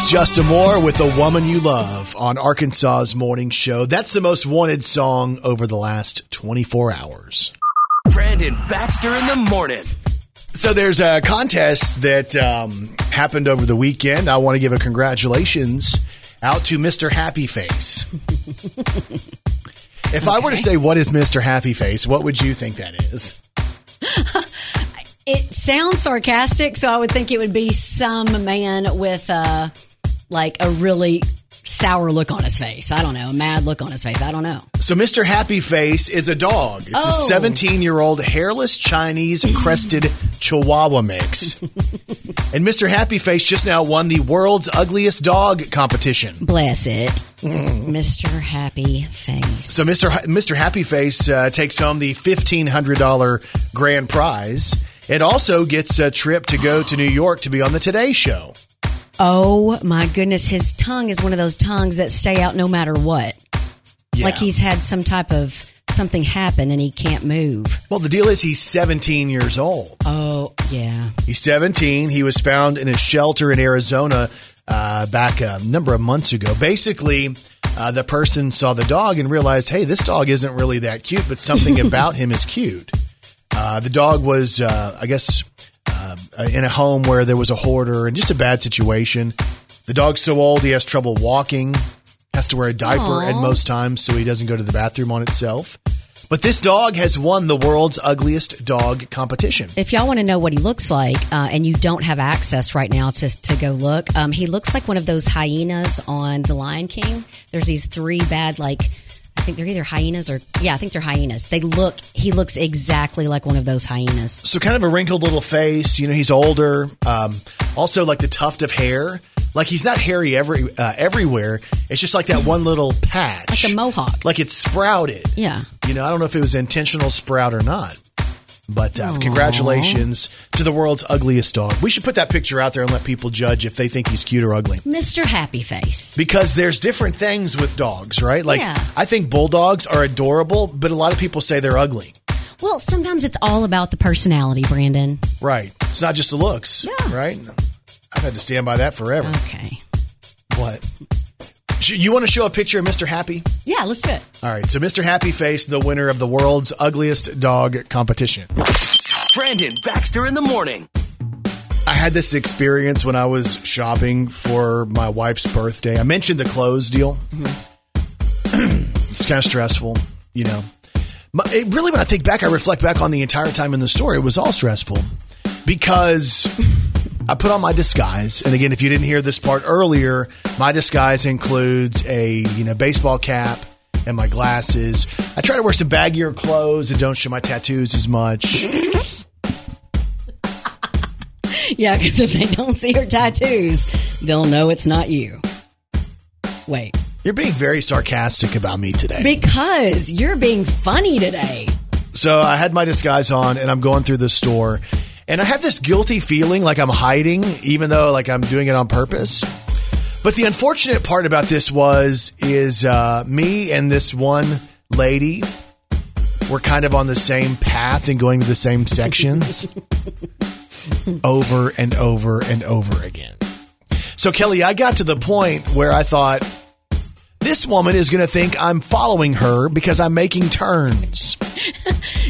It's Justin Moore with The Woman You Love on Arkansas's Morning Show. That's the most wanted song over the last 24 hours. Brandon Baxter in the morning. So there's a contest that um, happened over the weekend. I want to give a congratulations out to Mr. Happy Face. [LAUGHS] if I were to say what is Mr. Happy Face, what would you think that is? [LAUGHS] It sounds sarcastic, so I would think it would be some man with uh, like a really sour look on his face. I don't know, a mad look on his face. I don't know. So Mr. Happy Face is a dog. It's a Oh. 17 year old hairless Chinese crested [LAUGHS] Chihuahua mix. and Mr. Happy Face just now won the world's ugliest dog competition. Bless it, Mr. Happy Face. So Mr. Ha- Mr. Happy Face uh, takes home the $1,500 grand prize. It also gets a trip to go to New York to be on the Today Show. Oh my goodness, his tongue is one of those tongues that stay out no matter what. Yeah. Like he's had some type of something happen and he can't move. Well, the deal is he's 17 years old. Oh, yeah. He's 17. He was found in a shelter in Arizona uh, back a number of months ago. Basically, uh, the person saw the dog and realized, hey, this dog isn't really that cute, but something [LAUGHS] about him is cute. Uh, the dog was, uh, I guess, uh, in a home where there was a hoarder and just a bad situation. The dog's so old, he has trouble walking, has to wear a diaper Aw. at most times so he doesn't go to the bathroom on itself. But this dog has won the world's ugliest dog competition. If y'all want to know what he looks like, uh, and you don't have access right now to, to go look, um, he looks like one of those hyenas on The Lion King. There's these three bad, like, I think they're either hyenas or, yeah, I think they're hyenas. They look, he looks exactly like one of those hyenas. So kind of a wrinkled little face. You know, he's older. Um, also, like the tuft of hair. Like he's not hairy every uh, everywhere. It's just like that one little patch, Like a mohawk. like it's sprouted. Yeah. You know, I don't know if it was intentional sprout or not. But uh, congratulations to the world's ugliest dog. We should put that picture out there and let people judge if they think he's cute or ugly. Mr. Happy Face. Because there's different things with dogs, right? Like Yeah. I think bulldogs are adorable, but a lot of people say they're ugly. Well, sometimes it's all about the personality, Brandon. Right. It's not just the looks, Yeah. right? I've had to stand by that forever. Okay. What? Sh- You want to show a picture of Mr. Happy? Yeah, let's do it. All right. So Mr. Happy Face, the winner of the world's ugliest dog competition. Brandon Baxter in the morning. I had this experience when I was shopping for my wife's birthday. I mentioned the clothes deal. Mm-hmm. it's kind of stressful, you know. My, it really, when I think back, I reflect back on the entire time in the store. It was all stressful because I put on my disguise. And again, if you didn't hear this part earlier, my disguise includes a you know baseball cap and my glasses. I try to wear some baggier clothes and don't show my tattoos as much. [LAUGHS] Yeah, because if they don't see her tattoos, they'll know it's not you. Wait. You're being very sarcastic about me today. Because you're being funny today. So I had my disguise on and I'm going through the store and I have this guilty feeling like I'm hiding, even though like I'm doing it on purpose. But the unfortunate part about this was is uh, me and this one lady were kind of on the same path and going to the same sections [LAUGHS] over and over and over again. So Kelly, I got to the point where I thought this woman is going to think I'm following her because I'm making turns. [LAUGHS]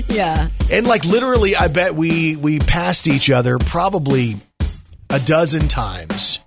Yeah. And like literally, I bet we we passed each other probably a dozen times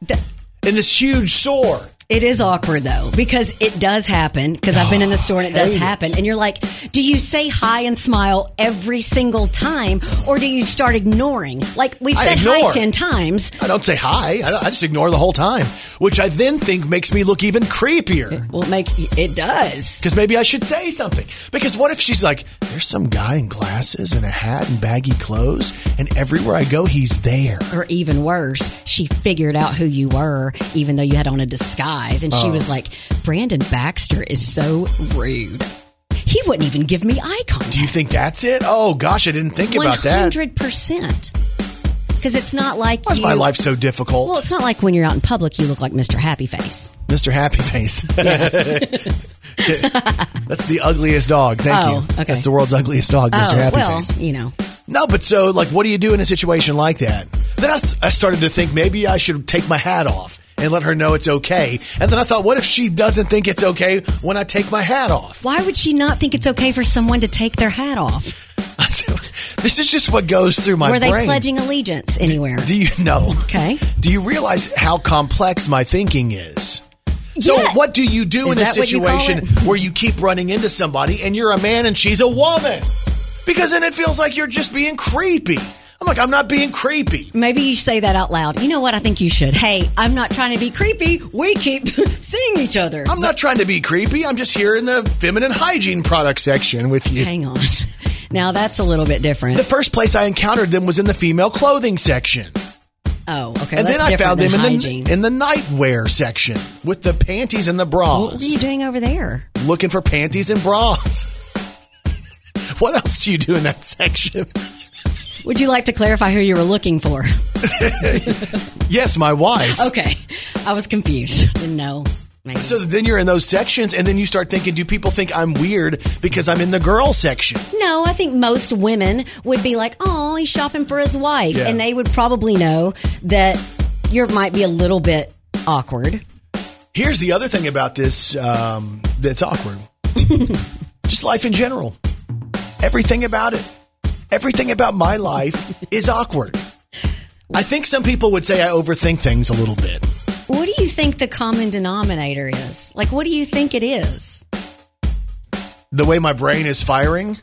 in this huge store. It is awkward though because it does happen because I've been in the store and it does hate it. happen and you're like, do you say hi and smile every single time or do you start ignoring? Like we've I said ignore. hi ten times. I don't say hi. I, I just ignore the whole time, which I then think makes me look even creepier. Well, make it does. Because maybe I should say something. Because what if she's like, there's some guy in glasses and a hat and baggy clothes, and everywhere I go, he's there. Or even worse, she figured out who you were, even though you had on a disguise. And she Oh. was like, Brandon Baxter is so rude. He wouldn't even give me eye contact. Do you think that's it? Oh gosh, I didn't think about that. 100%. Because it's not like Why's you, my life so difficult? Well, it's not like when you're out in public, you look like Mr. Happy Face. Mr. Happy Face. [LAUGHS] [LAUGHS] That's the ugliest dog. Thank Oh, you. okay. That's the world's ugliest dog, Mr. oh, Happy well, Face. you know. No, but so like, what do you do in a situation like that? Then I, I started to think maybe I should take my hat off and let her know it's okay. And then I thought, what if she doesn't think it's okay when I take my hat off? Why would she not think it's okay for someone to take their hat off? [LAUGHS] This is just what goes through my mind. Were they brain. pledging allegiance anywhere? do you know? Okay. Do you realize how complex my thinking is? So, Yeah. what do you do Is in a what you situation [LAUGHS] where you keep running into somebody and you're a man and she's a woman? Because then it feels like you're just being creepy. I'm like, I'm not being creepy. Maybe you say that out loud. You know what? I think you should. Hey, I'm not trying to be creepy. We keep [LAUGHS] seeing each other. I'm not trying to be creepy. I'm just here in the feminine hygiene product section with you. Hang on. Now that's a little bit different. The first place I encountered them was in the female clothing section. Oh, okay. and then I found them in hygiene. the, in the nightwear section with the panties and the bras. what are you doing over there? looking for panties and bras. [LAUGHS] What else do you do in that section? Would you like to clarify who you were looking for? [LAUGHS] Yes, my wife. Okay. I was confused. Didn't know. Maybe. So then you're in those sections, and then you start thinking, do people think I'm weird because I'm in the girl section? No, I think most women would be like, "Oh, he's shopping for his wife," Yeah. and they would probably know that you might be a little bit awkward. Here's the other thing about this um, that's awkward. [LAUGHS] Just life in general. Everything about it. Everything about my life is awkward. I think some people would say I overthink things a little bit. What do you think the common denominator is? Like, what do you think it is? The way my brain is firing,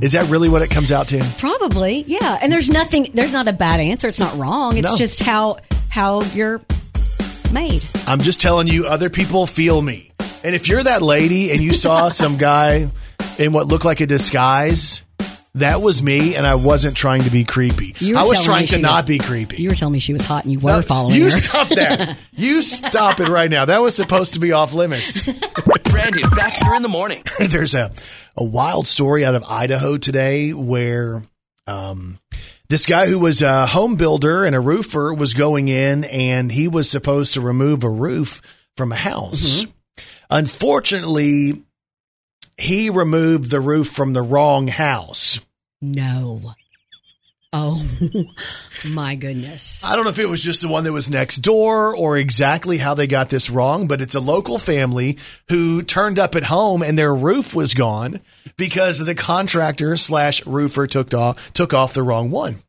is that really what it comes out to? Probably, yeah. And there's nothing. There's not a bad answer. It's not wrong. It's No. just how how you're made. I'm just telling you, other people feel me. And if you're that lady and you saw [LAUGHS] some guy in what looked like a disguise, that was me, and I wasn't trying to be creepy. I was trying to not was- be creepy. You were telling me she was hot, and you were following you her. You stop that. [LAUGHS] you stop it right now. That was supposed to be off limits. Brandon Baxter in the morning. [LAUGHS] There's a, a wild story out of Idaho today where um, this guy who was a home builder and a roofer was going in and he was supposed to remove a roof from a house. Unfortunately, he removed the roof from the wrong house. No. Oh [LAUGHS] my goodness. I don't know if it was just the one that was next door or exactly how they got this wrong, but it's a local family who turned up at home and their roof was gone because the contractor slash roofer took off took off the wrong one.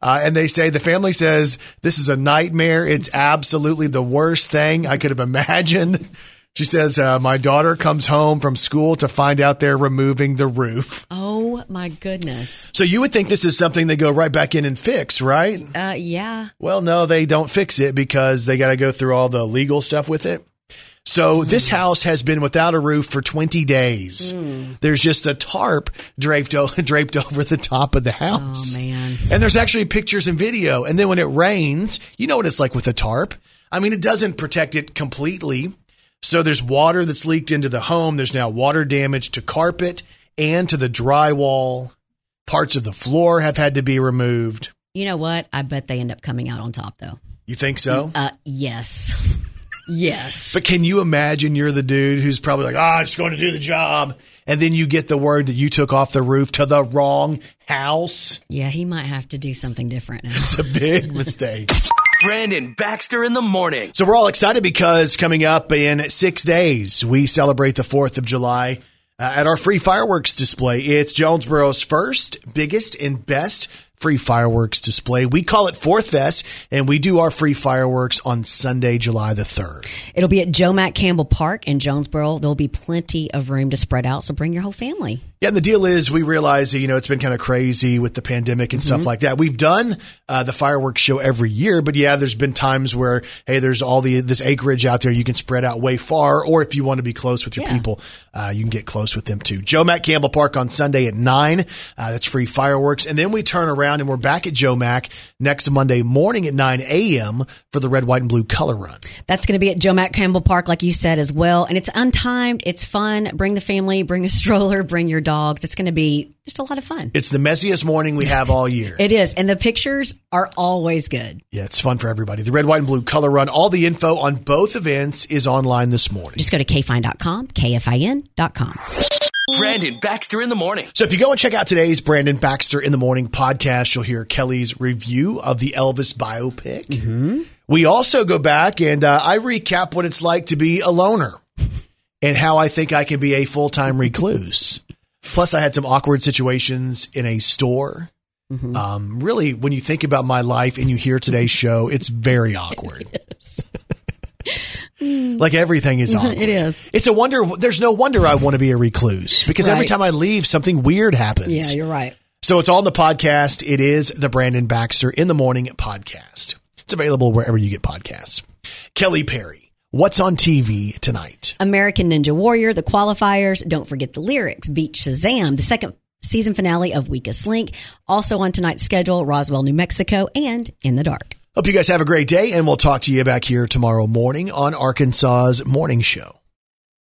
Uh, and they say the family says this is a nightmare. It's absolutely the worst thing I could have imagined. She says, uh, My daughter comes home from school to find out they're removing the roof. Oh my goodness. So you would think this is something they go right back in and fix, right? Uh, yeah. Well, no, they don't fix it because they got to go through all the legal stuff with it. So this house has been without a roof for 20 days. There's just a tarp draped o- [LAUGHS] draped over the top of the house. Oh man. And there's actually pictures and video. And then when it rains, you know what it's like with a tarp. I mean, it doesn't protect it completely. So there's water that's leaked into the home. There's now water damage to carpet and to the drywall. Parts of the floor have had to be removed. You know what? I bet they end up coming out on top though. You think so? Uh, yes. [LAUGHS] yes. But can you imagine you're the dude who's probably like, ah, I'm just going to do the job. And then you get the word that you took off the roof to the wrong house. Yeah, he might have to do something different now. It's a big [LAUGHS] mistake. Brandon Baxter in the morning. So we're all excited because coming up in six days, we celebrate the 4th of July uh, at our free fireworks display. It's Jonesboro's first, biggest, and best free fireworks display. We call it Fourth Fest, and we do our free fireworks on Sunday, July the 3rd. It'll be at Joe Mack Campbell Park in Jonesboro. There'll be plenty of room to spread out, so bring your whole family. Yeah, and the deal is we realize that, you know, it's been kind of crazy with the pandemic and stuff like that. We've done uh, the fireworks show every year, but yeah, there's been times where, hey, there's all the this acreage out there you can spread out way far, or if you want to be close with your Yeah. people, uh, you can get close with them too. Joe Mack Campbell Park on Sunday at 9. Uh, that's free fireworks. And then we turn around and we're back at Joe Mack next Monday morning at 9 a.m. for the red, white, and blue color run. That's going to be at Joe Mack Campbell Park, like you said as well. And it's untimed. It's fun. Bring the family, bring a [LAUGHS] stroller, bring your dogs. It's going to be just a lot of fun. It's the messiest morning we have all year. It is. And the pictures are always good. yeah, it's fun for everybody. The red, white, and blue color run. All the info on both events is online this morning. Just go to kfine.com, kfin.com. Brandon Baxter in the morning. So if you go and check out today's Brandon Baxter in the Morning podcast, you'll hear Kelly's review of the Elvis biopic. We also go back and uh, I recap what it's like to be a loner and how I think I can be a full time recluse. Plus, I had some awkward situations in a store. Um, really, when you think about my life and you hear today's show, it's very [LAUGHS] awkward. [LAUGHS] like everything is [LAUGHS] awkward. It is. It's a wonder. There's no wonder I want to be a recluse because every time I leave, something weird happens. Yeah, you're right. So it's in the podcast. It is the Brandon Baxter in the Morning podcast. It's available wherever you get podcasts. Kelly Perry, what's on TV tonight? American Ninja Warrior, the qualifiers. Don't forget the lyrics. Beat Shazam, the second season finale of Weakest Link. Also on tonight's schedule, Roswell, New Mexico, and In the Dark. Hope you guys have a great day, and we'll talk to you back here tomorrow morning on Arkansas's Morning Show.